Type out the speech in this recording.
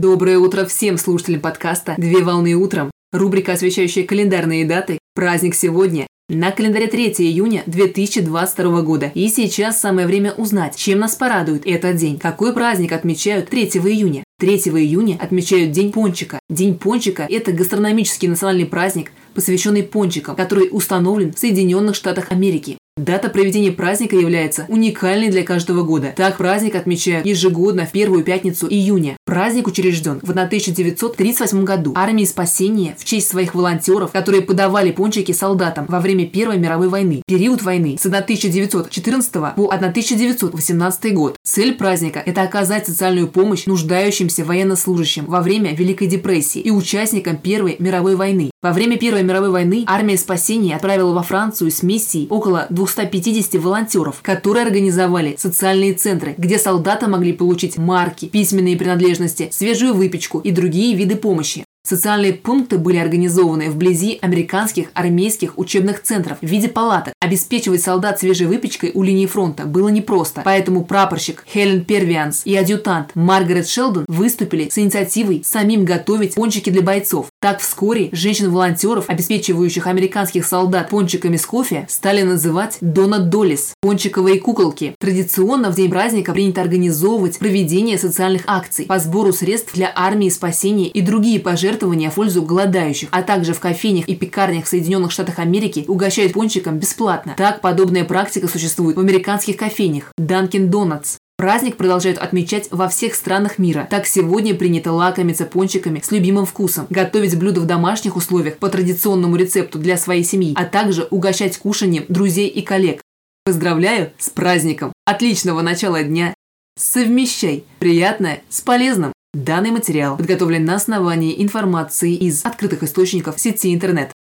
Доброе утро всем слушателям подкаста «Две волны утром». Рубрика, освещающая календарные даты. Праздник сегодня. На календаре 3 июня 2022 года. И сейчас самое время узнать, чем нас порадует этот день. Какой праздник отмечают 3 июня? 3 июня отмечают День пончика. День пончика – это гастрономический национальный праздник, посвященный пончикам, который установлен в Соединенных Штатах Америки. Дата проведения праздника является уникальной для каждого года. Так праздник отмечают ежегодно в первую пятницу июня. Праздник учрежден в 1938 году армией спасения в честь своих волонтеров, которые подавали пончики солдатам во время Первой мировой войны. Период войны с 1914 по 1918 год. Цель праздника – это оказать социальную помощь нуждающимся военнослужащим во время Великой депрессии и участникам Первой мировой войны. Во время Первой мировой войны армия спасения отправила во Францию с миссией около 250 волонтеров, которые организовали социальные центры, где солдаты могли получить марки, письменные принадлежности, свежую выпечку и другие виды помощи. Социальные пункты были организованы вблизи американских армейских учебных центров в виде палаток. Обеспечивать солдат свежей выпечкой у линии фронта было непросто, поэтому прапорщик Хелен Первианс и адъютант Маргарет Шелдон выступили с инициативой самим готовить пончики для бойцов. Так вскоре женщин-волонтеров, обеспечивающих американских солдат пончиками с кофе, стали называть Донат Доллис – пончиковые куколки. Традиционно в день праздника принято организовывать проведение социальных акций по сбору средств для армии спасения и другие пожертвования в пользу голодающих, а также в кофейнях и пекарнях в Соединенных Штатах Америки угощают пончиком бесплатно. Так подобная практика существует в американских кофейнях Dunkin' Donuts, Праздник продолжают отмечать во всех странах мира. Так сегодня принято лакомиться пончиками с любимым вкусом, готовить блюда в домашних условиях по традиционному рецепту для своей семьи, а также угощать кушанием друзей и коллег. Поздравляю с праздником! Отличного начала дня! Совмещай приятное с полезным! Данный материал подготовлен на основании информации из открытых источников сети интернет.